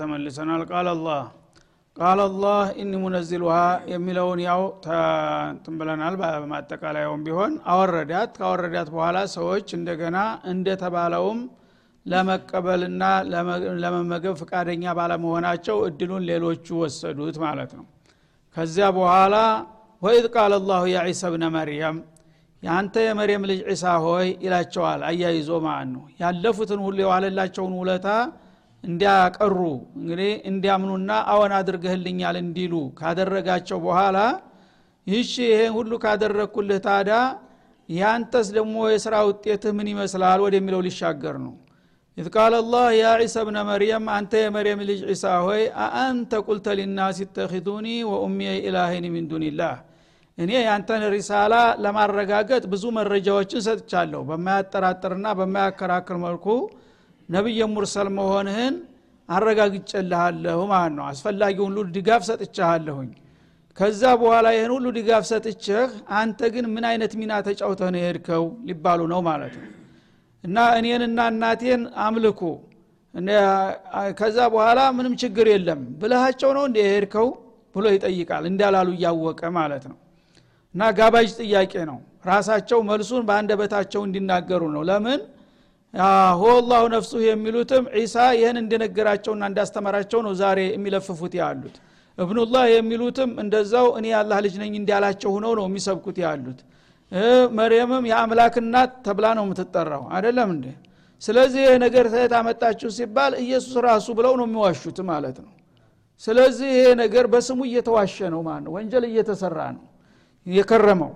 ተመልሰናል። ቃል አላህ ቃል አላህ ኢኒ ሙነዚሉሃ የሚለውን ያው እንትን ብለናል። በማጠቃለያውም ቢሆን አወረዳት። ካወረዳት በኋላ ሰዎች እንደገና እንደተባለውም ለመቀበልና ለመመገብ ፍቃደኛ ባለመሆናቸው እድሉን ሌሎቹ ወሰዱት ማለት ነው። ከዚያ በኋላ ወኢዝ ቃል አላሁ ያ ብነ መርየም የአንተ የመርየም ልጅ ዒሳ ሆይ ይላቸዋል። አያይዞ ማለት ነው? ያለፉትን ሁሉ የዋለላቸውን ውለታ እንዲያቀሩ እንግዲህ እንዲያምኑና አዎን አድርገህልኛል እንዲሉ ካደረጋቸው በኋላ ይህሽ ይሄን ሁሉ ካደረግኩልህ ታዳ ያንተስ ደግሞ የስራ ውጤትህ ምን ይመስላል ወደሚለው ሊሻገር ነው። إذ قال الله يا عيسى ابن مريم አንተ የመርየም ልጅ ዒሳ ሆይ أأنت قلت للناس اتخذوني وأمي إلهين من دون الله። እኔ ያንተን رسالة ለማረጋገጥ ብዙ መረጃዎችን ሰጥቻለሁ በማያጠራጥርና በማያከራክር መልኩ ነቢየ ሙርሰል መሆንህን አረጋግጨልሃለሁ ማለት ነው። አስፈላጊውን ሁሉ ድጋፍ ሰጥቻለሁኝ ከዛ በኋላ ይህን ሁሉ ድጋፍ ሰጥችህ አንተ ግን ምን አይነት ሚና ተጫውተህ ነው የሄድከው ሊባሉ ነው ማለት ነው። እና እኔንና እናቴን አምልኩ። ከዛ በኋላ ምንም ችግር የለም ብልሃቸው ነው እንደ የሄድከው ብሎ ይጠይቃል። እንዳላሉ እያወቀ ማለት ነው። እና ጋባዥ ጥያቄ ነው። ራሳቸው መልሱን በአንደበታቸው እንዲናገሩ ነው። ለምን ሆ ላሁ ነፍሱ የሚሉትም ዒሳ ይህን እንደነገራቸውና እንዳስተማራቸው ነው ዛሬ የሚለፍፉት ያሉት። እብኑላህ የሚሉትም እንደዛው እኔ የአላህ ልጅ ነኝ እንዲያላቸው ሁነው ነው የሚሰብኩት ያሉት። መርየምም የአምላክ እናት ተብላ ነው የምትጠራው አይደለም እንዴ? ስለዚህ ይህ ነገር ተየት አመጣችሁ ሲባል ኢየሱስ ራሱ ብለው ነው የሚዋሹት ማለት ነው። ስለዚህ ይሄ ነገር በስሙ እየተዋሸ ነው ማለት ነው። ወንጀል እየተሰራ ነው የከረመው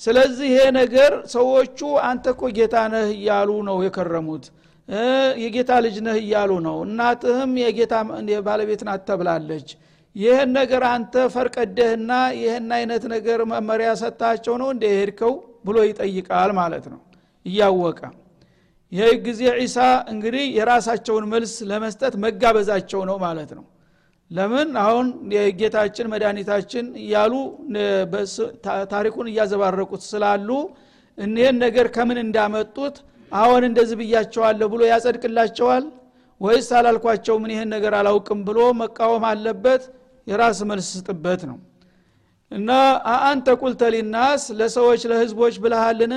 ስለዚህ ይሄ ነገር ሰዎቹ አንተ እኮ ጌታ ነህ እያሉ ነው የከረሙት። የጌታ ልጅ ነህ እያሉ ነው። እናትህም የጌታ ባለቤት ናት ተብላለች። ይህን ነገር አንተ ፈርቀደህና ይህን አይነት ነገር መመሪያ ሰጥታቸው ነው እንደ ሄድከው ብሎ ይጠይቃል ማለት ነው። እያወቀ ይህ ጊዜ ዒሳ እንግዲህ የራሳቸውን መልስ ለመስጠት መጋበዛቸው ነው ማለት ነው ለምን? አሁን የጌታችን መድኃኒታችን እያሉ ታሪኩን እያዘባረቁት ስላሉ እኒህን ነገር ከምን እንዳመጡት አሁን እንደዚህ ብያቸዋለሁ ብሎ ያጸድቅላቸዋል? ወይስ አላልኳቸው ምን ይህን ነገር አላውቅም ብሎ መቃወም አለበት? የራስ መልስ ስጥበት ነው። እና አአንተ ቁልተ ሊናስ ለሰዎች ለህዝቦች ብልሃልን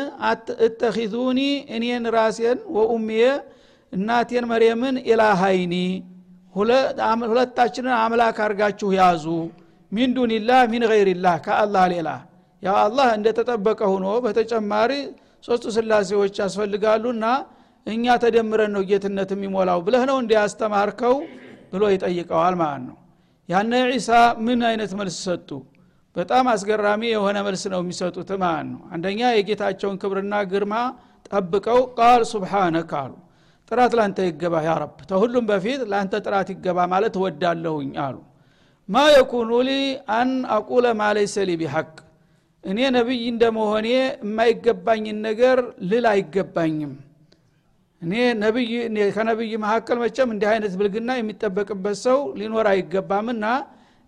እተኪዙኒ እኔን ራሴን ወኡሜ እናቴን መርየምን ኢላሃይኒ ሁለታችንን አምላክ አርጋችሁ ያዙ። ሚን ዱኒላህ ሚን ገይሪላህ ከአላህ ሌላ። ያው አላህ እንደተጠበቀ ሆኖ በተጨማሪ ሶስቱ ስላሴዎች ያስፈልጋሉና እኛ ተደምረን ነው ጌትነት የሚሞላው ብለህ ነው እንዲያስተማርከው ብሎ ይጠይቀዋል ማለት ነው። ያነ ዒሳ ምን አይነት መልስ ሰጡ? በጣም አስገራሚ የሆነ መልስ ነው የሚሰጡት ማለት ነው። አንደኛ የጌታቸውን ክብርና ግርማ ጠብቀው ቃል ሱብሓነክ አሉ ጥራት ላንተ ይገባ ያ ረብ ተሁሉም በፊት ለአንተ ጥራት ይገባ ማለት እወዳለሁኝ አሉ። ማ የኩኑ ሊ አን አቁለ ማ ለይሰ ሊ ቢሐቅ እኔ ነቢይ እንደመሆኔ የማይገባኝን ነገር ልል አይገባኝም። እኔ ነብይ ከነብይ መካከል መቸም እንዲህ አይነት ብልግና የሚጠበቅበት ሰው ሊኖር አይገባምና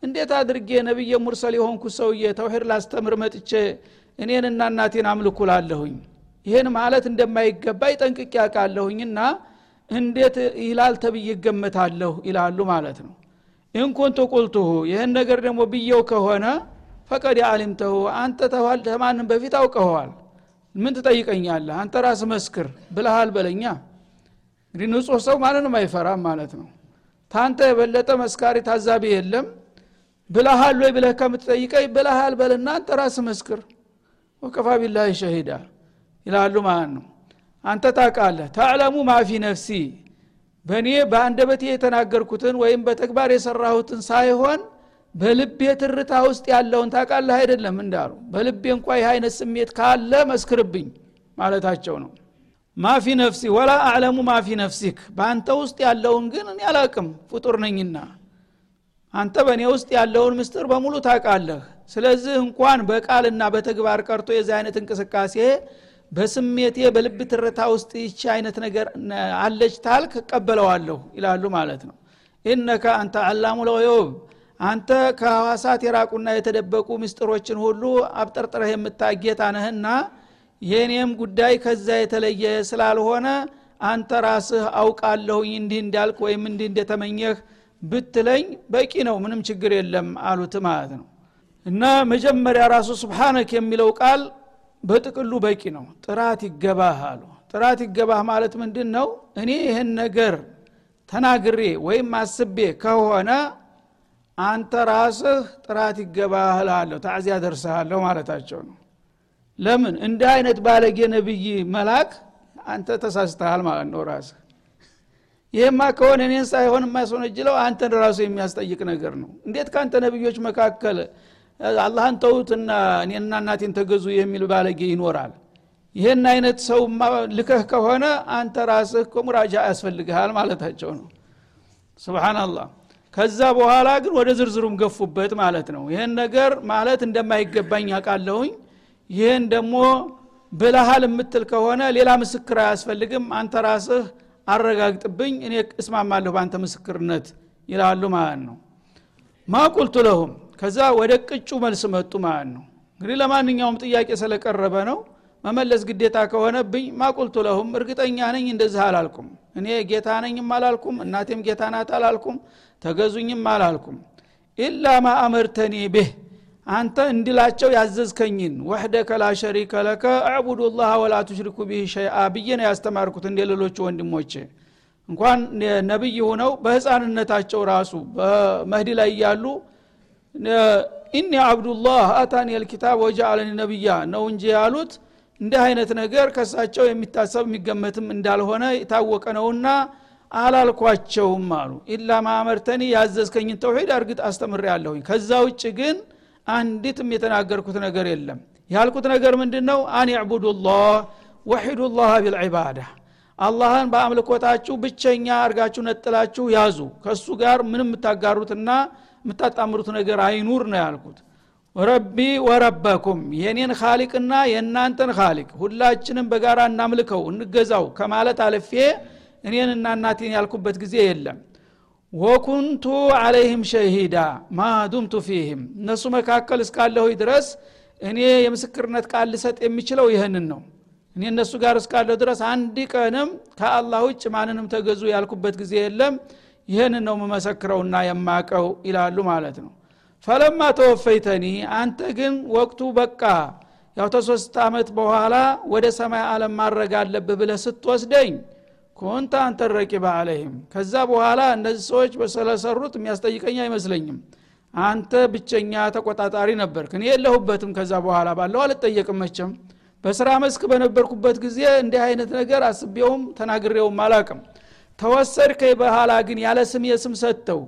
እንዴት አድርጌ ነቢየ ሙርሰል የሆንኩ ሰውዬ ተውሂድ ላስተምር መጥቼ እኔንና እናቴን አምልኩላለሁኝ? ይህን ማለት እንደማይገባኝ ጠንቅቅ ያውቃለሁኝና እንዴት ይላል ተብዬ ይገመታለሁ ይላሉ ማለት ነው። ኢንኩንቱ ቁልቱሁ ይህን ነገር ደግሞ ብየው ከሆነ ፈቀድ አሊምተሁ አንተ ተማንም በፊት አውቀኸዋል። ምን ትጠይቀኛለህ? አንተ ራስ መስክር ብለሃል በለኛ። እንግዲህ ንጹህ ሰው ማንንም አይፈራም ማለት ነው። ታንተ የበለጠ መስካሪ ታዛቢ የለም። ብለሃል ወይ ብለህ ከምትጠይቀኝ ብለሃል በልና አንተ ራስ መስክር። ወከፋ ቢላህ ሸሂዳ ይላሉ ማለት ነው አንተ ታቃለህ ታዕለሙ ማፊ ነፍሲ በእኔ በአንደበቴ የተናገርኩትን ወይም በተግባር የሰራሁትን ሳይሆን በልቤ ትርታ ውስጥ ያለውን ታቃለህ አይደለም እንዳሉ። በልቤ እንኳ ይህ አይነት ስሜት ካለ መስክርብኝ ማለታቸው ነው። ማፊ ነፍሲ ወላ አዕለሙ ማፊ ነፍሲክ። በአንተ ውስጥ ያለውን ግን እኔ አላቅም ፍጡር ነኝና። አንተ በእኔ ውስጥ ያለውን ምስጥር በሙሉ ታቃለህ ስለዚህ እንኳን በቃልና በተግባር ቀርቶ የዚህ አይነት እንቅስቃሴ በስሜቴ በልብ ትርታ ውስጥ ይቺ አይነት ነገር አለች ታልክ እቀበለዋለሁ ይላሉ ማለት ነው። ኢነከ አንተ አላሙ ለወዮብ አንተ ከሐዋሳት የራቁና የተደበቁ ምስጢሮችን ሁሉ አብጠርጥረህ የምታጌታ ነህና የእኔም ጉዳይ ከዛ የተለየ ስላልሆነ አንተ ራስህ አውቃለሁኝ እንዲህ እንዳልክ ወይም እንዲህ እንደተመኘህ ብትለኝ በቂ ነው ምንም ችግር የለም አሉት ማለት ነው። እና መጀመሪያ ራሱ ስብሓነክ የሚለው ቃል በጥቅሉ በቂ ነው። ጥራት ይገባህ አሉ። ጥራት ይገባህ ማለት ምንድን ነው እኔ ይህን ነገር ተናግሬ ወይም አስቤ ከሆነ አንተ ራስህ ጥራት ይገባህ እላለሁ ታዕዚያ ማለታቸው ነው። ለምን? እንደ አይነት ባለጌ ነብይ መላክ አንተ ተሳስተሃል ማለት ነው ራስህ። ይህማ ከሆነ እኔን ሳይሆን የማያስወነጅለው አንተን ራሱ የሚያስጠይቅ ነገር ነው። እንዴት ከአንተ ነቢዮች መካከል አላህን ተውትና እኔና እናቴን ተገዙ የሚል ባለጌ ይኖራል። ይህን አይነት ሰው ልከህ ከሆነ አንተ ራስህ ሙራጃ ያስፈልግሃል ማለታቸው ነው። ስብናላህ ከዛ በኋላ ግን ወደ ዝርዝሩም ገፉበት ማለት ነው። ይህን ነገር ማለት እንደማይገባኝ ያውቃለሁኝ ይህን ደግሞ ብለሃል የምትል ከሆነ ሌላ ምስክር አያስፈልግም። አንተ ራስህ አረጋግጥብኝ እኔ እስማማለሁ በአንተ ምስክርነት ይላሉ ማለት ነው። ማቁልቱ ለሁም ከዛ ወደ ቅጩ መልስ መጡ ማለት ነው። እንግዲህ ለማንኛውም ጥያቄ ስለቀረበ ነው። መመለስ ግዴታ ከሆነብኝ ማቁልቱ ለሁም እርግጠኛ ነኝ እንደዚህ አላልኩም። እኔ ጌታ ነኝም አላልኩም እናቴም ጌታ ናት አላልኩም ተገዙኝም አላልኩም። ኢላ ማ አመርተኒ ብህ አንተ እንድላቸው ያዘዝከኝን ወሕደከ ላ ሸሪከ ለከ አዕቡዱ ላህ ወላ ቱሽሪኩ ቢህ ሸይአ ብዬ ነው ያስተማርኩት እንደ ሌሎቹ ወንድሞቼ። እንኳን ነቢይ ሁነው በህፃንነታቸው ራሱ በመህዲ ላይ እያሉ ኢኒ አብዱላህ አታኒ ልኪታብ ወጃአለኒ ነቢያ ነው እንጂ ያሉት። እንዲህ አይነት ነገር ከሳቸው የሚታሰብ የሚገመትም እንዳልሆነ የታወቀ ነውና አላልኳቸውም አሉ። ኢላ ማመርተኒ ያዘዝከኝን ተውሂድ እርግጥ አስተምር ያለሁኝ ከዛ ውጭ ግን አንዲትም የተናገርኩት ነገር የለም። ያልኩት ነገር ምንድን ነው አን ዕቡዱላህ ወሒዱ ላህ ቢልዒባዳ አላህን በአምልኮታችሁ ብቸኛ አርጋችሁ ነጥላችሁ ያዙ። ከእሱ ጋር ምንም የምታጋሩትና የምታጣምሩት ነገር አይኑር ነው ያልኩት። ረቢ ወረበኩም የኔን ካሊቅና የእናንተን ካሊቅ ሁላችንም በጋራ እናምልከው እንገዛው ከማለት አልፌ እኔንና እናቴን ያልኩበት ጊዜ የለም። ወኩንቱ አለይህም ሸሂዳ ማዱምቱ ፊህም እነሱ መካከል እስካለሁ ድረስ እኔ የምስክርነት ቃል ልሰጥ የሚችለው ይህንን ነው። እኔ እነሱ ጋር እስካለሁ ድረስ አንድ ቀንም ከአላህ ውጭ ማንንም ተገዙ ያልኩበት ጊዜ የለም ይህንን ነው የምመሰክረውና የማቀው ይላሉ ማለት ነው። ፈለማ ተወፈይተኒ አንተ ግን ወቅቱ በቃ። ያው ተሶስት ዓመት በኋላ ወደ ሰማይ አለም ማድረግ አለብህ ብለህ ስትወስደኝ ኮንተ አንተ ረቂበ አለይህም ከዛ በኋላ እነዚህ ሰዎች ስለሰሩት የሚያስጠይቀኝ አይመስለኝም። አንተ ብቸኛ ተቆጣጣሪ ነበርክ። እኔ የለሁበትም ከዛ በኋላ ባለው አልጠየቅም መቸም በስራ መስክ በነበርኩበት ጊዜ እንዲህ አይነት ነገር አስቤውም ተናግሬውም አላቅም ተወሰድከኝ በኋላ ግን ያለ ስም የስም ሰጥተው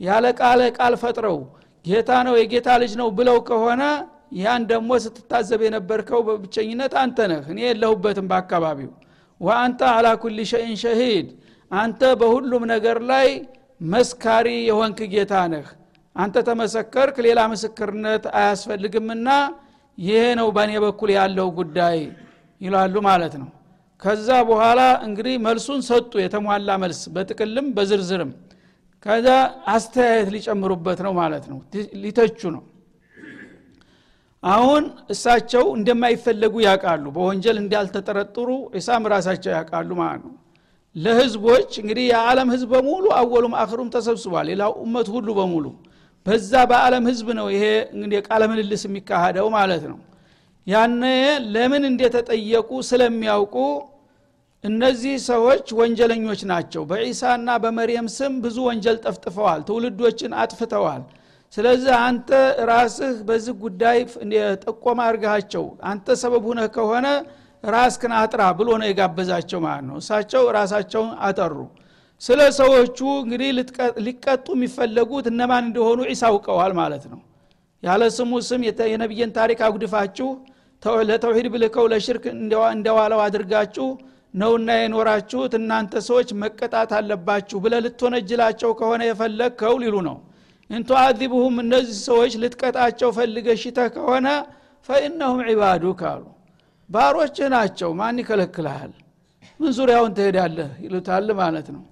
ያለ ቃለ ቃል ፈጥረው ጌታ ነው የጌታ ልጅ ነው ብለው ከሆነ ያን ደግሞ ስትታዘብ የነበርከው በብቸኝነት አንተ ነህ። እኔ የለሁበትም በአካባቢው። ወአንተ አላ ኩል ሸይን ሸሂድ አንተ በሁሉም ነገር ላይ መስካሪ የሆንክ ጌታ ነህ። አንተ ተመሰከርክ ሌላ ምስክርነት አያስፈልግምና ይሄ ነው በእኔ በኩል ያለው ጉዳይ ይላሉ ማለት ነው ከዛ በኋላ እንግዲህ መልሱን ሰጡ የተሟላ መልስ በጥቅልም በዝርዝርም። ከዛ አስተያየት ሊጨምሩበት ነው ማለት ነው ሊተቹ ነው። አሁን እሳቸው እንደማይፈለጉ ያውቃሉ በወንጀል እንዳልተጠረጥሩ ኢሳም ራሳቸው ያውቃሉ ማለት ነው። ለህዝቦች እንግዲህ የዓለም ህዝብ በሙሉ አወሉም አክሩም ተሰብስቧል ሌላው እመት ሁሉ በሙሉ። በዛ በዓለም ህዝብ ነው ይሄ እንግዲህ ቃለ ምልልስ የሚካሄደው ማለት ነው። ያነ ለምን እንደተጠየቁ ስለሚያውቁ እነዚህ ሰዎች ወንጀለኞች ናቸው። በዒሳና በመርየም ስም ብዙ ወንጀል ጠፍጥፈዋል ትውልዶችን አጥፍተዋል። ስለዚህ አንተ ራስህ በዚህ ጉዳይ ጠቆማ አርጋቸው አንተ ሰበብ ሁነህ ከሆነ ራስክን አጥራ ብሎ ነው የጋበዛቸው ማለት ነው። እሳቸው ራሳቸውን አጠሩ። ስለ ሰዎቹ እንግዲህ ሊቀጡ የሚፈለጉት እነማን እንደሆኑ ዒሳ አውቀዋል ማለት ነው። ያለ ስሙ ስም የነቢይን ታሪክ አጉድፋችሁ ለተውሂድ ብልከው ለሽርክ እንደዋለው አድርጋችሁ ነውና የኖራችሁት እናንተ ሰዎች መቀጣት አለባችሁ ብለ ልትወነጅላቸው ከሆነ የፈለግከው ሊሉ ነው። እንቱአዚብሁም እነዚህ ሰዎች ልትቀጣቸው ፈልገሽተህ ከሆነ ፈኢነሁም ዒባዱክ አሉ። ባሮችህ ናቸው ማን ይከለክልሃል? ምን ዙሪያውን ትሄዳለህ? ይሉታል ማለት ነው።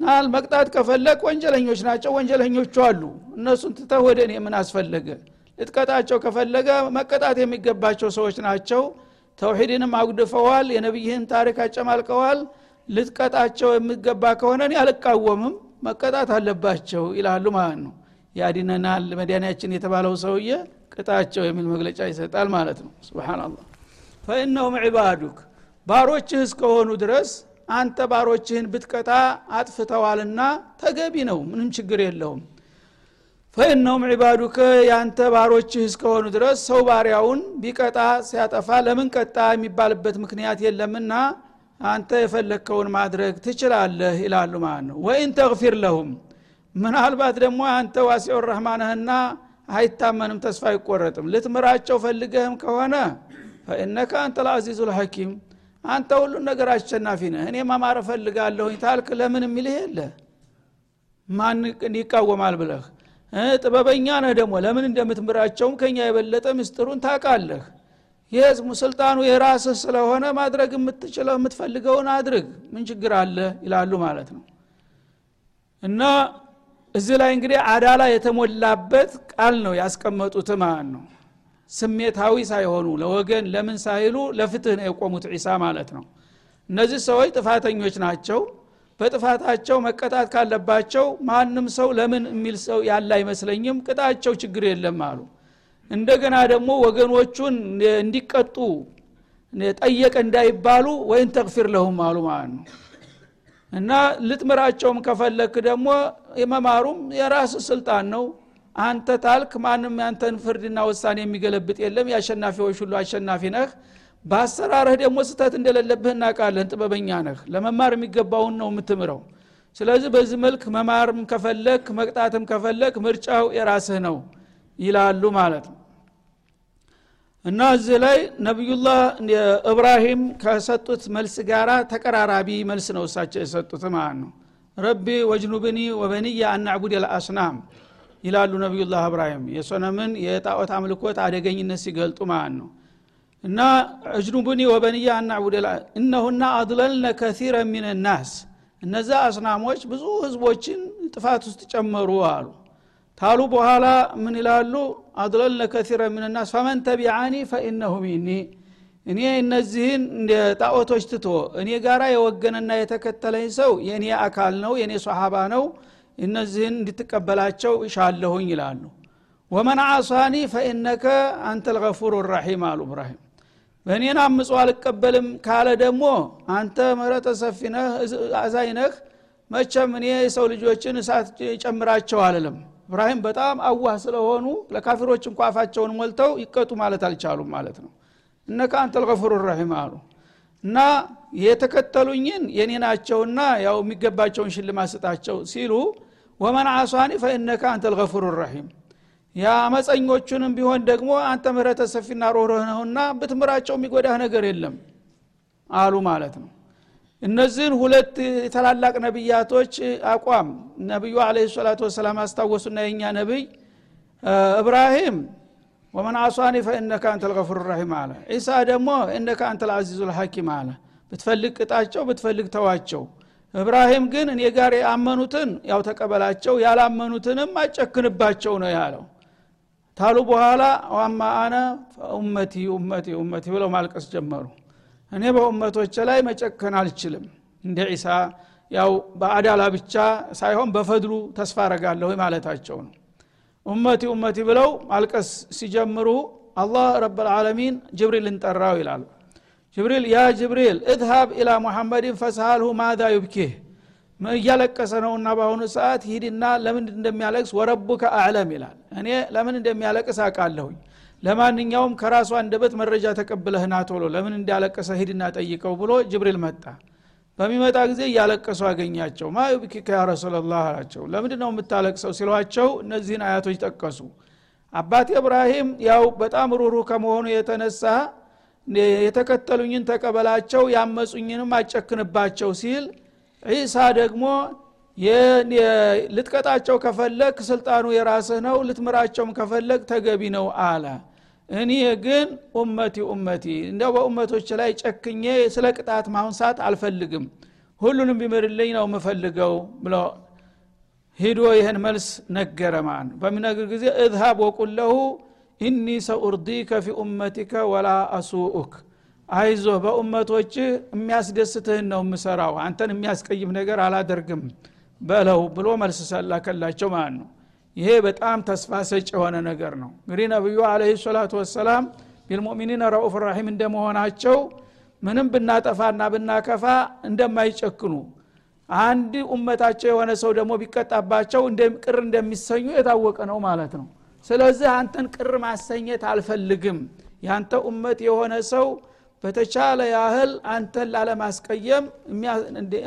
ናል መቅጣት ከፈለግ ወንጀለኞች ናቸው ወንጀለኞቹ አሉ። እነሱን ትተህ ወደ እኔ ምን አስፈለገ? ልትቀጣቸው ከፈለገ መቀጣት የሚገባቸው ሰዎች ናቸው ተውሂድንም አጉድፈዋል የነቢይህን ታሪክ አጨማልቀዋል። ልትቀጣቸው የሚገባ ከሆነ እኔ አልቃወምም መቀጣት አለባቸው ይላሉ ማለት ነው። ያዲነናል መድኃኒያችን የተባለው ሰውዬ ቅጣቸው የሚል መግለጫ ይሰጣል ማለት ነው። ስብናላህ ፈኢነሁም ዒባዱክ ባሮችህ እስከሆኑ ድረስ አንተ ባሮችህን ብትቀጣ አጥፍተዋልና ተገቢ ነው ምንም ችግር የለውም ፈኢነሁም ዒባዱከ የአንተ ባሮችህ እስከሆኑ ድረስ ሰው ባሪያውን ቢቀጣ ሲያጠፋ ለምን ቀጣ የሚባልበት ምክንያት የለምና አንተ የፈለግከውን ማድረግ ትችላለህ ይላሉ ማለት ነው። ወኢን ተግፊር ለሁም ምናልባት ደግሞ አንተ ዋሲዑ ረህማንህና አይታመንም ተስፋ አይቆረጥም። ልትምራቸው ፈልገህም ከሆነ ፈኢነከ አንተ ልአዚዙ ልሐኪም አንተ ሁሉን ነገር አሸናፊ ነህ እኔ መማር እፈልጋለሁኝ ታልክ ለምን የሚልህ የለ ማን ይቃወማል ብለህ ጥበበኛ ነህ ደግሞ። ለምን እንደምትምራቸውም ከኛ የበለጠ ምስጢሩን ታቃለህ ይህ ስልጣኑ የራስህ ስለሆነ ማድረግ የምትችለው የምትፈልገውን አድርግ። ምን ችግር አለ? ይላሉ ማለት ነው። እና እዚህ ላይ እንግዲህ አዳላ የተሞላበት ቃል ነው ያስቀመጡት ማለት ነው። ስሜታዊ ሳይሆኑ ለወገን ለምን ሳይሉ ለፍትህ ነው የቆሙት ዒሳ ማለት ነው። እነዚህ ሰዎች ጥፋተኞች ናቸው በጥፋታቸው መቀጣት ካለባቸው ማንም ሰው ለምን የሚል ሰው ያለ አይመስለኝም ቅጣቸው ችግር የለም አሉ። እንደገና ደግሞ ወገኖቹን እንዲቀጡ ጠየቀ እንዳይባሉ ወይን ተግፊር ለሁም አሉ ማለት ነው። እና ልትምራቸውም ከፈለክ ደግሞ የመማሩም የራስ ስልጣን ነው። አንተ ታልክ ማንም ያንተን ፍርድና ውሳኔ የሚገለብጥ የለም። የአሸናፊዎች ሁሉ አሸናፊ ነህ በአሰራርህ ደግሞ ስተት እንደሌለብህ እናቃለን ጥበበኛ ነህ። ለመማር የሚገባውን ነው የምትምረው። ስለዚህ በዚህ መልክ መማርም ከፈለክ መቅጣትም ከፈለክ ምርጫው የራስህ ነው ይላሉ ማለት ነው። እና እዚህ ላይ ነቢዩላህ እብራሂም ከሰጡት መልስ ጋራ ተቀራራቢ መልስ ነው እሳቸው የሰጡት ማለት ነው። ረቢ ወጅኑብኒ ወበንያ አናዕቡድ ልአስናም ይላሉ ነቢዩላህ እብራሂም የሶነምን የጣዖት አምልኮት አደገኝነት ሲገልጡ ማለት ነው እና እጅኑብኒ ወበንያ አናዕቡድ እነሁና አድለልነ ከሲረ ሚን ናስ። እነዛ አስናሞች ብዙ ህዝቦችን ጥፋት ውስጥ ጨመሩ አሉ። ታሉ በኋላ ምን ይላሉ? አድለልነ ከሲረ ሚንናስ ፈመን ተቢዓኒ ፈኢነሁ ሚኒ። እኔ እነዚህን ጣዖቶች ትቶ እኔ ጋራ የወገነና የተከተለኝ ሰው የእኔ አካል ነው የእኔ ሰሓባ ነው እነዚህን እንድትቀበላቸው እሻለሁኝ ይላሉ። ወመን አሳኒ ፈኢነከ አንተ ልገፉር ራሒም አሉ እብራሂም በእኔን አምጾ አልቀበልም ካለ ደግሞ አንተ ምህረተ ሰፊ ነህ መቸም እኔ የሰው ልጆችን እሳት ጨምራቸው አልልም። እብራሂም በጣም አዋህ ስለሆኑ ለካፊሮች እንኳ አፋቸውን ሞልተው ይቀጡ ማለት አልቻሉም ማለት ነው። እነከ አንተ ልገፉር ራሒም አሉ። እና የተከተሉኝን የኔ ናቸውና ያው የሚገባቸውን ሽልማት ስጣቸው ሲሉ ወመን አሷኒ ፈኢነከ አንተ ልገፉር ራሒም የአመፀኞቹንም ቢሆን ደግሞ አንተ ምህረተ ሰፊና ሮሮህ ነውና ብትምራቸው የሚጎዳህ ነገር የለም አሉ ማለት ነው። እነዚህን ሁለት ታላላቅ ነቢያቶች አቋም ነቢዩ አለ ሰላቱ ወሰላም አስታወሱና የኛ ነቢይ እብራሂም ወመን አሷኒ ፈኢነከ አንተ ልገፉር ራሒም አለ። ዒሳ ደግሞ እነከ አንተ ልአዚዙ ልሐኪም አለ። ብትፈልግ ቅጣቸው ብትፈልግ ተዋቸው። እብራሂም ግን እኔ ጋር ያመኑትን ያው ተቀበላቸው ያላመኑትንም አጨክንባቸው ነው ያለው ታሉ በኋላ ዋማ አነ ኡመቲ ኡመቲ ኡመቲ ብለው ማልቀስ ጀመሩ። እኔ በኡመቶች ላይ መጨከን አልችልም። እንደ ዒሳ ያው በአዳላ ብቻ ሳይሆን በፈድሉ ተስፋ አረጋለሁ ማለታቸው ነው። ኡመቲ ኡመቲ ብለው ማልቀስ ሲጀምሩ አላህ ረብልዓለሚን ጅብሪልን ጠራው ይላሉ። ጅብሪል ያ ጅብሪል እዝሃብ ኢላ ሙሐመድን ፈስሃልሁ ማዛ ዩብኪህ እያለቀሰ ነውና በአሁኑ ሰዓት ሂድና ለምን እንደሚያለቅስ ወረቡከ አዕለም ይላል። እኔ ለምን እንደሚያለቅስ አውቃለሁኝ። ለማንኛውም ከራሱ አንደበት መረጃ ተቀብለህ ና ቶሎ ለምን እንዳለቀሰ ሂድና ጠይቀው ብሎ ጅብሪል መጣ። በሚመጣ ጊዜ እያለቀሱ አገኛቸው። ማ ያ ረሱላላህ አላቸው። ለምንድ ነው የምታለቅሰው ሲሏቸው እነዚህን አያቶች ጠቀሱ። አባቴ እብራሂም ያው በጣም ሩሩህ ከመሆኑ የተነሳ የተከተሉኝን ተቀበላቸው ያመፁኝንም አጨክንባቸው ሲል ዒሳ ደግሞ ልትቀጣቸው ከፈለግ ስልጣኑ የራስህ ነው ልትምራቸውም ከፈለግ ተገቢ ነው አለ። እኔ ግን ኡመቲ ኡመቲ እንደው በኡመቶች ላይ ጨክኜ ስለ ቅጣት ማንሳት አልፈልግም። ሁሉንም ቢምርልኝ ነው የምፈልገው ብሎ ሂዶ ይህን መልስ ነገረ ማን። በሚነግር ጊዜ እዝሃብ ወቁል ለሁ ኢኒ ሰኡርዲከ ፊ ኡመቲከ ወላ አሱኡክ አይዞህ በኡመቶችህ የሚያስደስትህን ነው የምሰራው አንተን የሚያስቀይም ነገር አላደርግም በለው ብሎ መልስ ሰላከላቸው ማለት ነው። ይሄ በጣም ተስፋ ሰጭ የሆነ ነገር ነው። እንግዲህ ነቢዩ አለህ ሰላቱ ወሰላም ቢልሙእሚኒን ረኡፍ ራሒም እንደመሆናቸው ምንም ብናጠፋና ብናከፋ እንደማይጨክኑ አንድ ኡመታቸው የሆነ ሰው ደግሞ ቢቀጣባቸው ቅር እንደሚሰኙ የታወቀ ነው ማለት ነው። ስለዚህ አንተን ቅር ማሰኘት አልፈልግም። ያንተ ኡመት የሆነ ሰው በተቻለ ያህል አንተን ላለማስቀየም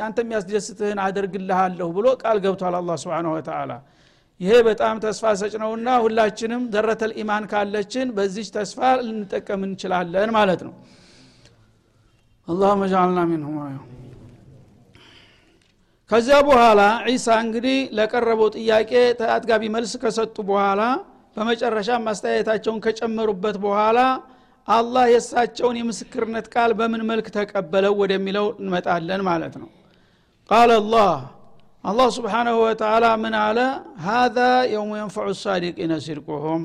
አንተ የሚያስደስትህን አደርግልሃለሁ ብሎ ቃል ገብቷል አላ ስብን ወተላ ይሄ በጣም ተስፋ ሰጭ ነውና ሁላችንም ዘረተል ኢማን ካለችን በዚች ተስፋ ልንጠቀም እንችላለን ማለት ነው። አላሁመ ጃአልና ሚንሁም ከዚያ በኋላ ዒሳ እንግዲህ ለቀረበው ጥያቄ አጥጋቢ መልስ ከሰጡ በኋላ በመጨረሻ ማስተያየታቸውን ከጨመሩበት በኋላ አላህ የእሳቸውን የምስክርነት ቃል በምን መልክ ተቀበለው ወደሚለው እንመጣለን ማለት ነው። ቃል አላህ አላህ ስብሓናሁ ወተላ ምን አለ? ሃذا የውሙ የንፈዑ ሳዲቂነ ሲድቁሁም።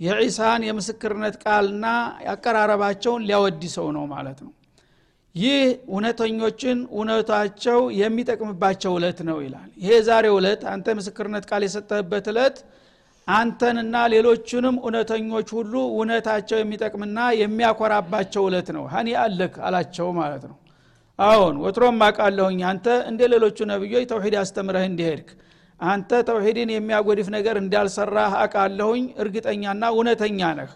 የዒሳን የምስክርነት ቃልና ያቀራረባቸውን ሊያወዲሰው ነው ማለት ነው። ይህ እውነተኞችን እውነታቸው የሚጠቅምባቸው እለት ነው ይላል። ይሄ ዛሬው እለት አንተ ምስክርነት ቃል የሰጠህበት እለት አንተንና ሌሎቹንም እውነተኞች ሁሉ እውነታቸው የሚጠቅምና የሚያኮራባቸው እለት ነው። ሀኒ አለክ አላቸው ማለት ነው። አሁን ወትሮም አቃለሁኝ አንተ እንደ ሌሎቹ ነቢዮች ተውሂድ አስተምረህ እንዲሄድክ። አንተ ተውሂድን የሚያጎድፍ ነገር እንዳልሰራህ አቃለሁኝ እርግጠኛና እውነተኛ ነህ።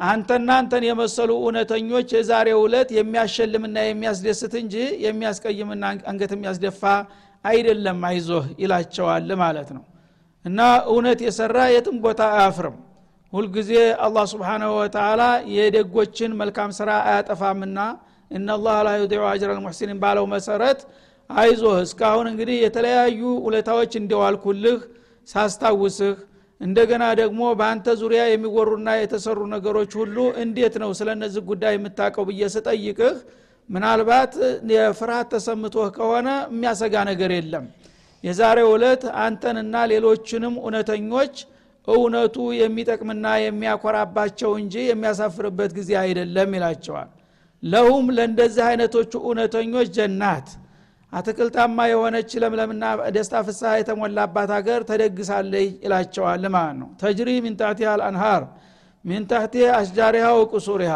አንተና አንተን የመሰሉ እውነተኞች የዛሬው ዕለት የሚያሸልምና የሚያስደስት እንጂ የሚያስቀይምና አንገት የሚያስደፋ አይደለም። አይዞህ ይላቸዋል ማለት ነው እና እውነት የሰራ የትም ቦታ አያፍርም። ሁልጊዜ አላህ ስብሓናሁ ወተላ የደጎችን መልካም ስራ አያጠፋምና እናላህ ላ ዩዲዑ አጅር አልሙሕሲኒን ባለው መሰረት አይዞህ እስካሁን እንግዲህ የተለያዩ ውለታዎች እንደዋልኩልህ ሳስታውስህ እንደገና ደግሞ በአንተ ዙሪያ የሚወሩና የተሰሩ ነገሮች ሁሉ እንዴት ነው ስለ እነዚህ ጉዳይ የምታውቀው ብዬ ስጠይቅህ ምናልባት የፍርሃት ተሰምቶህ ከሆነ የሚያሰጋ ነገር የለም የዛሬው ዕለት አንተንና ሌሎችንም እውነተኞች እውነቱ የሚጠቅምና የሚያኮራባቸው እንጂ የሚያሳፍርበት ጊዜ አይደለም ይላቸዋል። ለሁም ለእንደዚህ አይነቶቹ እውነተኞች ጀናት አትክልታማ የሆነች ለምለምና ደስታ ፍስሐ የተሞላባት ሀገር ተደግሳለይ ይላቸዋል ማለት ነው። ተጅሪ ሚን ታህቲሃ አልአንሃር ሚን ታህቲ አሽጃሪሃ ወቁሱሪሃ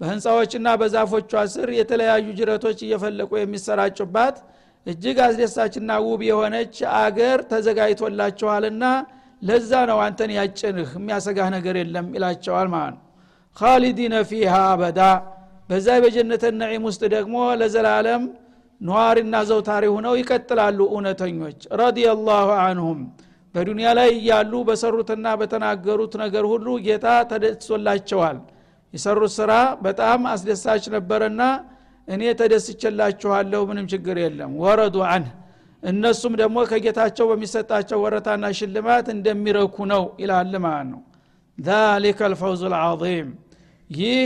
በህንፃዎችና በዛፎቿ ስር የተለያዩ ጅረቶች እየፈለቁ የሚሰራጩባት እጅግ አስደሳችና ውብ የሆነች አገር ተዘጋጅቶላቸዋልና ለዛ ነው አንተን ያጭንህ የሚያሰጋህ ነገር የለም ይላቸዋል ማለት ነው። ካሊዲነ ፊሃ አበዳ በዛ በጀነተ ነዒም ውስጥ ደግሞ ለዘላለም ነዋሪና ዘውታሪ ሁነው ይቀጥላሉ እውነተኞች። ረዲየላሁ አንሁም በዱንያ ላይ እያሉ በሰሩትና በተናገሩት ነገር ሁሉ ጌታ ተደስቶላቸዋል። የሰሩት ስራ በጣም አስደሳች ነበረና እኔ ተደስቸላችኋለሁ ምንም ችግር የለም። ወረዱ አን እነሱም ደግሞ ከጌታቸው በሚሰጣቸው ወረታና ሽልማት እንደሚረኩ ነው ይላል ማለት ነው። ዛሊከ ልፈውዝ ልዓظም ይህ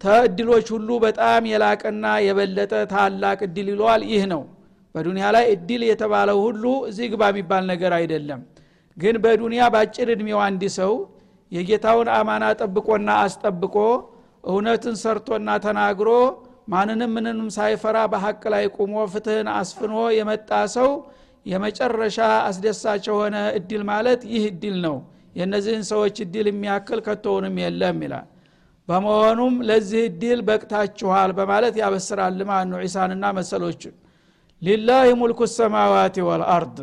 ተእድሎች ሁሉ በጣም የላቀና የበለጠ ታላቅ እድል ይለዋል። ይህ ነው። በዱኒያ ላይ እድል የተባለው ሁሉ እዚህ ግባ የሚባል ነገር አይደለም። ግን በዱኒያ በአጭር እድሜው አንድ ሰው የጌታውን አማና ጠብቆና አስጠብቆ እውነትን ሰርቶና ተናግሮ ማንንም ምንንም ሳይፈራ በሐቅ ላይ ቁሞ ፍትህን አስፍኖ የመጣ ሰው የመጨረሻ አስደሳች የሆነ እድል ማለት ይህ እድል ነው። የእነዚህን ሰዎች እድል የሚያክል ከቶውንም የለም ይላል። በመሆኑም ለዚህ እድል በቅታችኋል በማለት ያበስራል ነው? ዒሳንና መሰሎችን ሊላህ ሙልኩ ሰማዋት ወልአርድ።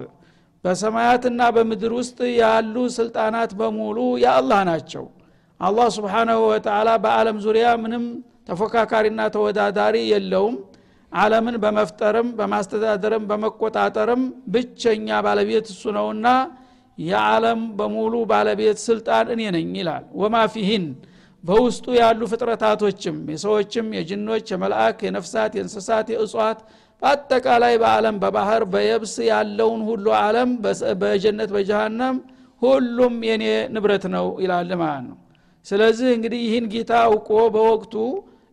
በሰማያትና በምድር ውስጥ ያሉ ስልጣናት በሙሉ የአላህ ናቸው። አላህ ስብሓናሁ ወተላ በአለም ዙሪያ ምንም ተፎካካሪና ተወዳዳሪ የለውም። አለምን በመፍጠርም በማስተዳደርም በመቆጣጠርም ብቸኛ ባለቤት እሱ ነውና የዓለም በሙሉ ባለቤት ስልጣን እኔ ነኝ ይላል። ወማ ፊህን? በውስጡ ያሉ ፍጥረታቶችም የሰዎችም የጅኖች የመልአክ የነፍሳት የእንስሳት የእጽዋት በአጠቃላይ በአለም በባህር በየብስ ያለውን ሁሉ አለም በጀነት በጀሃነም ሁሉም የኔ ንብረት ነው ይላል ማለት ነው። ስለዚህ እንግዲህ ይህን ጌታ አውቆ በወቅቱ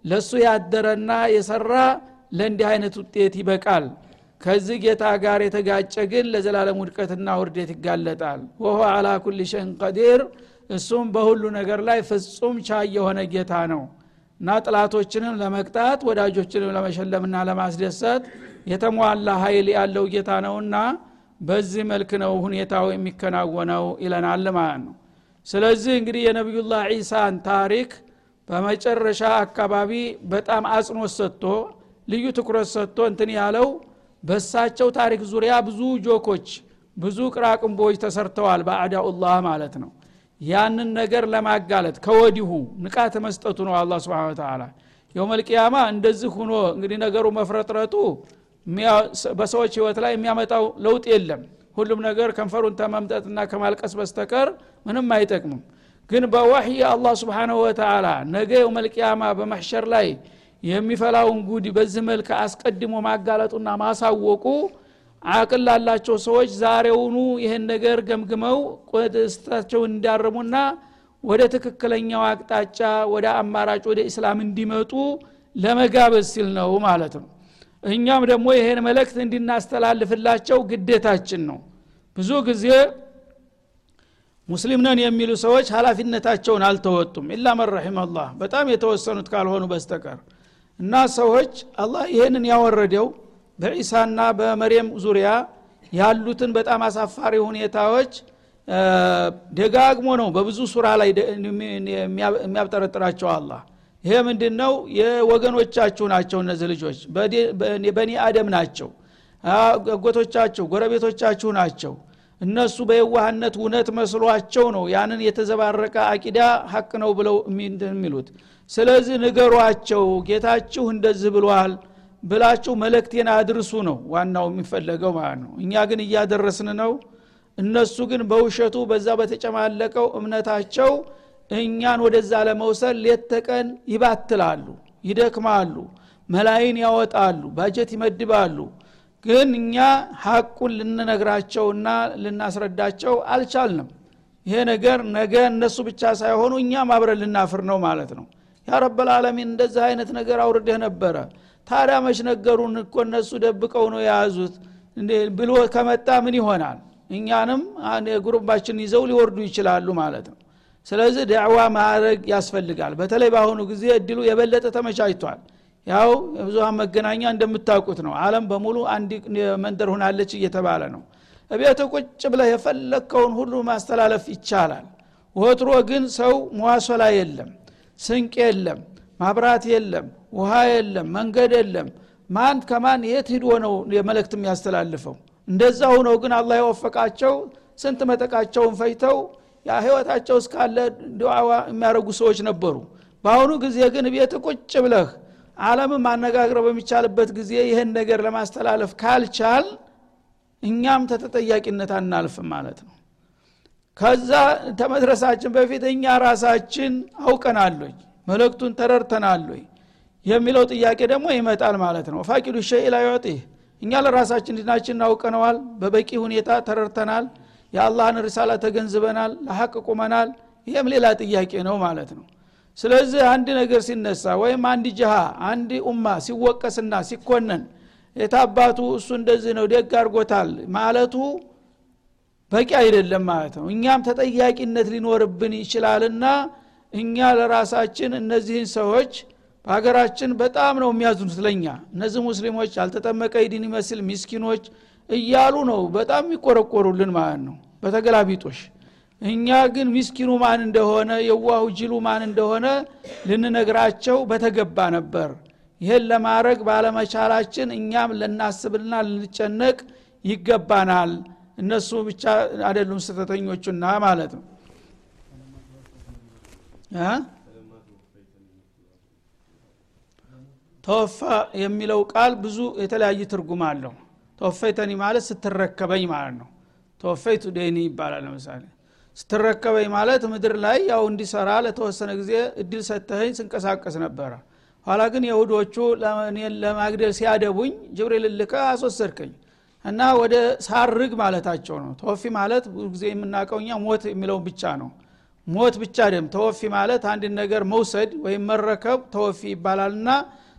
ለእሱ ያደረና የሰራ ለእንዲህ አይነት ውጤት ይበቃል። ከዚህ ጌታ ጋር የተጋጨ ግን ለዘላለም ውድቀትና ውርደት ይጋለጣል። ወሆ አላ ኩል ሸይን ቀዲር። እሱም በሁሉ ነገር ላይ ፍጹም ቻይ የሆነ ጌታ ነው። እና ጥላቶችንም ለመቅጣት ወዳጆችንም ለመሸለምና ለማስደሰት የተሟላ ኃይል ያለው ጌታ ነውና በዚህ መልክ ነው ሁኔታው የሚከናወነው ይለናል ማለት ነው። ስለዚህ እንግዲህ የነቢዩላህ ዒሳን ታሪክ በመጨረሻ አካባቢ በጣም አጽንኦት ሰጥቶ ልዩ ትኩረት ሰጥቶ እንትን ያለው በሳቸው ታሪክ ዙሪያ ብዙ ጆኮች ብዙ ቅራቅንቦች ተሰርተዋል በአዳኡላህ ማለት ነው። ያንን ነገር ለማጋለጥ ከወዲሁ ንቃተ መስጠቱ ነው አላ ስብን ተላ የውመልቅያማ እንደዚህ ሁኖ እንግዲህ ነገሩ መፍረጥረጡ በሰዎች ህይወት ላይ የሚያመጣው ለውጥ የለም። ሁሉም ነገር ከንፈሩን ተመምጠጥና ከማልቀስ በስተቀር ምንም አይጠቅምም ግን በዋህይ አላህ ስብሓንሁ ወተላ ነገ የውመልቅያማ በመሕሸር ላይ የሚፈላውን ጉድ በዚህ መልክ አስቀድሞ ማጋለጡና ማሳወቁ አቅል ላላቸው ሰዎች ዛሬውኑ ይህን ነገር ገምግመው ስታቸውን እንዲያርሙና ወደ ትክክለኛው አቅጣጫ ወደ አማራጭ ወደ ኢስላም እንዲመጡ ለመጋበዝ ሲል ነው ማለት ነው። እኛም ደግሞ ይሄን መልእክት እንድናስተላልፍላቸው ግዴታችን ነው። ብዙ ጊዜ ሙስሊም ነን የሚሉ ሰዎች ሀላፊነታቸውን አልተወጡም። ኢላ መን ረሒመላህ በጣም የተወሰኑት ካልሆኑ በስተቀር እና ሰዎች አላህ ይህንን ያወረደው በዒሳና በመርየም ዙሪያ ያሉትን በጣም አሳፋሪ ሁኔታዎች ደጋግሞ ነው በብዙ ሱራ ላይ የሚያብጠረጥራቸው አላህ። ይሄ ምንድን ነው የወገኖቻችሁ ናቸው እነዚህ ልጆች። በኒ አደም ናቸው። አጎቶቻችሁ ጎረቤቶቻችሁ ናቸው እነሱ በየዋህነት እውነት መስሏቸው ነው ያንን የተዘባረቀ አቂዳ ሀቅ ነው ብለው የሚሉት። ስለዚህ ንገሯቸው ጌታችሁ እንደዚህ ብሏል ብላችሁ መለክቴን አድርሱ ነው ዋናው የሚፈለገው ማለት ነው። እኛ ግን እያደረስን ነው። እነሱ ግን በውሸቱ በዛ በተጨማለቀው እምነታቸው እኛን ወደዛ ለመውሰድ ሌት ተቀን ይባትላሉ ይደክማሉ መላይን ያወጣሉ ባጀት ይመድባሉ ግን እኛ ሀቁን ልንነግራቸውና ልናስረዳቸው አልቻልንም። ይሄ ነገር ነገ እነሱ ብቻ ሳይሆኑ እኛም አብረን ልናፍር ነው ማለት ነው። ያ ረበልዓለሚን እንደዚህ አይነት ነገር አውርደህ ነበረ? ታዲያ መች ነገሩን እኮ እነሱ ደብቀው ነው የያዙት? ብሎ ከመጣ ምን ይሆናል? እኛንም ጉሩባችን ይዘው ሊወርዱ ይችላሉ ማለት ነው። ስለዚህ ዳዕዋ ማድረግ ያስፈልጋል። በተለይ በአሁኑ ጊዜ እድሉ የበለጠ ተመቻችቷል ያው የብዙሀን መገናኛ እንደምታውቁት ነው። አለም በሙሉ አንድ መንደር ሁናለች እየተባለ ነው። እቤት ቁጭ ብለህ የፈለግከውን ሁሉ ማስተላለፍ ይቻላል። ወትሮ ግን ሰው መዋሶላ የለም ስንቅ የለም ማብራት የለም ውሃ የለም መንገድ የለም። ማን ከማን የት ሂዶ ነው የመለክት የሚያስተላልፈው? እንደዛ ሁነው ግን አላህ የወፈቃቸው ስንት መጠቃቸውን ፈይተው ህይወታቸው እስካለ ድዋዋ የሚያደርጉ ሰዎች ነበሩ። በአሁኑ ጊዜ ግን ቤት ቁጭ ብለህ አለምን ማነጋግረው በሚቻልበት ጊዜ ይህን ነገር ለማስተላለፍ ካልቻል እኛም ተተጠያቂነት አናልፍም ማለት ነው። ከዛ ተመድረሳችን በፊት እኛ ራሳችን አውቀናለኝ መልእክቱን ተረድተናለኝ የሚለው ጥያቄ ደግሞ ይመጣል ማለት ነው። ፋቂዱ ሸይ ላ እኛ ለራሳችን ዲናችን እናውቀነዋል በበቂ ሁኔታ ተረድተናል የአላህን ሪሳላ ተገንዝበናል ለሐቅ ቁመናል ይህም ሌላ ጥያቄ ነው ማለት ነው ስለዚህ አንድ ነገር ሲነሳ ወይም አንድ ጅሃ አንድ ኡማ ሲወቀስና ሲኮነን የታባቱ እሱ እንደዚህ ነው ደግ አድርጎታል ማለቱ በቂ አይደለም ማለት ነው። እኛም ተጠያቂነት ሊኖርብን ይችላልና እኛ ለራሳችን እነዚህን ሰዎች በሀገራችን በጣም ነው የሚያዝኑት ለኛ እነዚህ ሙስሊሞች ያልተጠመቀ ይድን ይመስል ሚስኪኖች እያሉ ነው በጣም የሚቆረቆሩልን ማለት ነው በተገላቢጦሽ እኛ ግን ሚስኪኑ ማን እንደሆነ የዋሁ ጅሉ ማን እንደሆነ ልንነግራቸው በተገባ ነበር። ይህን ለማድረግ ባለመቻላችን እኛም ልናስብልና ልንጨነቅ ይገባናል። እነሱ ብቻ አይደሉም ስተተኞቹና ማለት ነው። ተወፋ የሚለው ቃል ብዙ የተለያየ ትርጉም አለው። ተወፈይተኒ ማለት ስትረከበኝ ማለት ነው። ተወፈይቱ ደኒ ይባላል ለምሳሌ ስትረከበኝ ማለት ምድር ላይ ያው እንዲሰራ ለተወሰነ ጊዜ እድል ሰተኸኝ ስንቀሳቀስ ነበረ። ኋላ ግን የሁዶቹ ለማግደል ሲያደቡኝ ጅብሪል ልከ አስወሰድከኝ እና ወደ ሳርግ ማለታቸው ነው። ተወፊ ማለት ብዙ ጊዜ የምናውቀው ሞት የሚለውን ብቻ ነው። ሞት ብቻ ደም ተወፊ ማለት አንድን ነገር መውሰድ ወይም መረከብ ተወፊ ይባላልና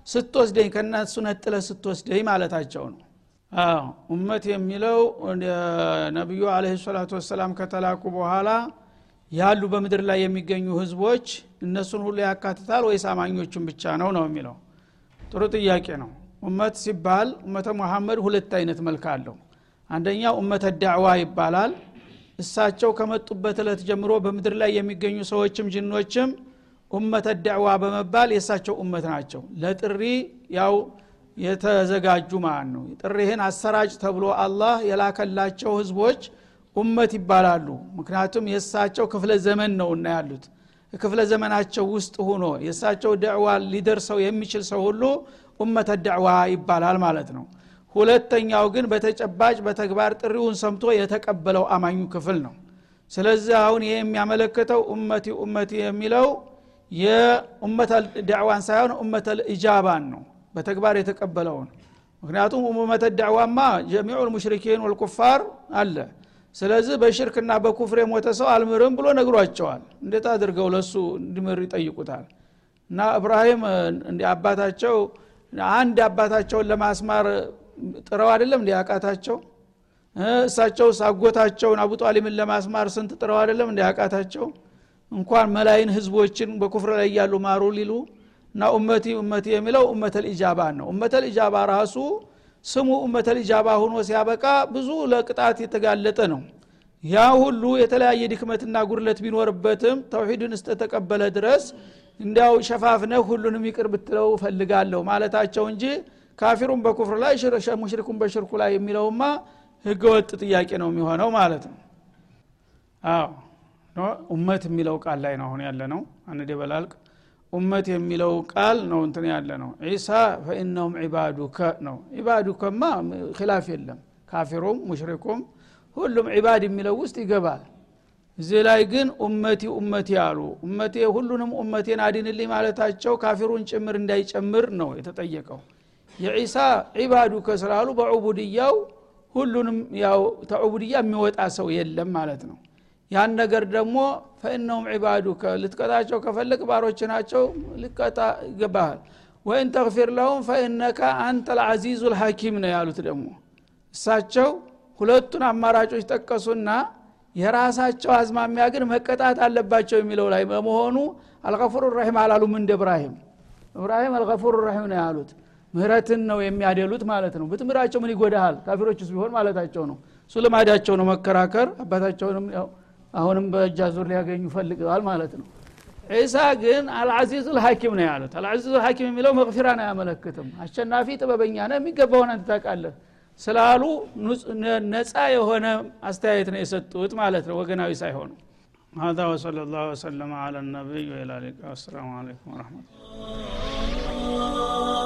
ስትወስደኝ ከእነሱ ነጥለ ስትወስደኝ ማለታቸው ነው ኡመት የሚለው ነቢዩ አለ ሰላቱ ወሰላም ከተላኩ በኋላ ያሉ በምድር ላይ የሚገኙ ህዝቦች እነሱን ሁሉ ያካትታል ወይስ አማኞቹን ብቻ ነው ነው የሚለው? ጥሩ ጥያቄ ነው። ኡመት ሲባል ኡመተ ሙሐመድ ሁለት አይነት መልክ አለው። አንደኛው ኡመተ ዳዕዋ ይባላል። እሳቸው ከመጡበት እለት ጀምሮ በምድር ላይ የሚገኙ ሰዎችም ጅኖችም ኡመተ ዳዕዋ በመባል የእሳቸው ኡመት ናቸው። ለጥሪ ያው የተዘጋጁ ማለት ነው ጥሪህን አሰራጭ ተብሎ አላህ የላከላቸው ህዝቦች ኡመት ይባላሉ። ምክንያቱም የእሳቸው ክፍለ ዘመን ነው እና ያሉት። ክፍለ ዘመናቸው ውስጥ ሆኖ የእሳቸው ደዕዋ ሊደርሰው የሚችል ሰው ሁሉ ኡመተ ደዕዋ ይባላል ማለት ነው። ሁለተኛው ግን በተጨባጭ በተግባር ጥሪውን ሰምቶ የተቀበለው አማኙ ክፍል ነው። ስለዚህ አሁን ይህ የሚያመለክተው ኡመቲ ኡመቲ የሚለው የኡመተ ዳዕዋን ሳይሆን ኡመተ ኢጃባን ነው በተግባር የተቀበለውን። ምክንያቱም ኡመተ ዳዕዋማ ጀሚዑ ልሙሽሪኪን ወልኩፋር አለ። ስለዚህ በሽርክና በኩፍር የሞተ ሰው አልምርም ብሎ ነግሯቸዋል። እንዴት አድርገው ለሱ እንዲምር ይጠይቁታል? እና እብራሂም አባታቸው አንድ አባታቸውን ለማስማር ጥረው አይደለም እንዲ አቃታቸው እሳቸው ሳጎታቸውን አቡ ጣሊምን ለማስማር ስንት ጥረው አይደለም እንዲ አቃታቸው እንኳን መላይን ህዝቦችን በኩፍር ላይ እያሉ ማሩ ሊሉ እና ኡመቲ ኡመቲ የሚለው ኡመተል ኢጃባ ነው። ኡመተል ኢጃባ ራሱ ስሙ ኡመተል ኢጃባ ሆኖ ሲያበቃ ብዙ ለቅጣት የተጋለጠ ነው። ያ ሁሉ የተለያየ ድክመትና ጉድለት ቢኖርበትም ተውሂድን እስተተቀበለ ድረስ እንዲያው ሸፋፍነህ ሁሉንም ይቅር ብትለው ፈልጋለሁ ማለታቸው እንጂ ካፊሩን በኩፍር ላይ ሙሽሪኩን በሽርኩ ላይ የሚለውማ ህገወጥ ጥያቄ ነው የሚሆነው ማለት ነው። አዎ ኡመት የሚለው ቃል ላይ ነው አሁን ያለ ነው አንድ በላልቅ ኡመት የሚለው ቃል ነው እንትን ያለ ነው። ዒሳ ፈኢነሁም ዒባዱከ ነው። ዒባዱከማ ኪላፍ የለም። ካፊሩም ሙሽሪኩም ሁሉም ዒባድ የሚለው ውስጥ ይገባል። እዚህ ላይ ግን ኡመቲ ኡመቲ አሉ። ኡመቴ ሁሉንም ኡመቴን አድንልኝ ማለታቸው ካፊሩን ጭምር እንዳይጨምር ነው የተጠየቀው። የዒሳ ዒባዱከ ስላሉ በዑቡድያው ሁሉንም ያው ተዑቡድያ የሚወጣ ሰው የለም ማለት ነው ያን ነገር ደግሞ ፈኢነሁም ዒባዱከ ልትቀጣቸው ከፈለግ ባሮች ናቸው ልቀጣ ይገባሃል። ወይን ተግፊር ለሁም ፈኢነከ አንተ ልዓዚዙ ልሐኪም ነው ያሉት ደግሞ። እሳቸው ሁለቱን አማራጮች ጠቀሱና የራሳቸው አዝማሚያ ግን መቀጣት አለባቸው የሚለው ላይ በመሆኑ አልገፉር ራሒም አላሉም እንደ እብራሂም እብራሂም አልገፉር ራሒም ነው ያሉት። ምህረትን ነው የሚያደሉት ማለት ነው። ብትምራቸው ምን ይጎዳሃል? ካፊሮችስ ቢሆን ማለታቸው ነው። እሱ ነው መከራከር። አባታቸውንም አሁንም በእጃ ዙር ሊያገኙ ፈልገዋል ማለት ነው ዒሳ ግን አልዓዚዝ ልሐኪም ነው ያሉት አልዓዚዝ ልሐኪም የሚለው መግፊራን አያመለክትም አሸናፊ ጥበበኛ ነው የሚገባውን አንተ ታውቃለህ ስላሉ ነፃ የሆነ አስተያየት ነው የሰጡት ማለት ነው ወገናዊ ሳይሆኑ هذا وصلى الله وسلم على النبي وإلى اللقاء والسلام عليكم ورحمة الله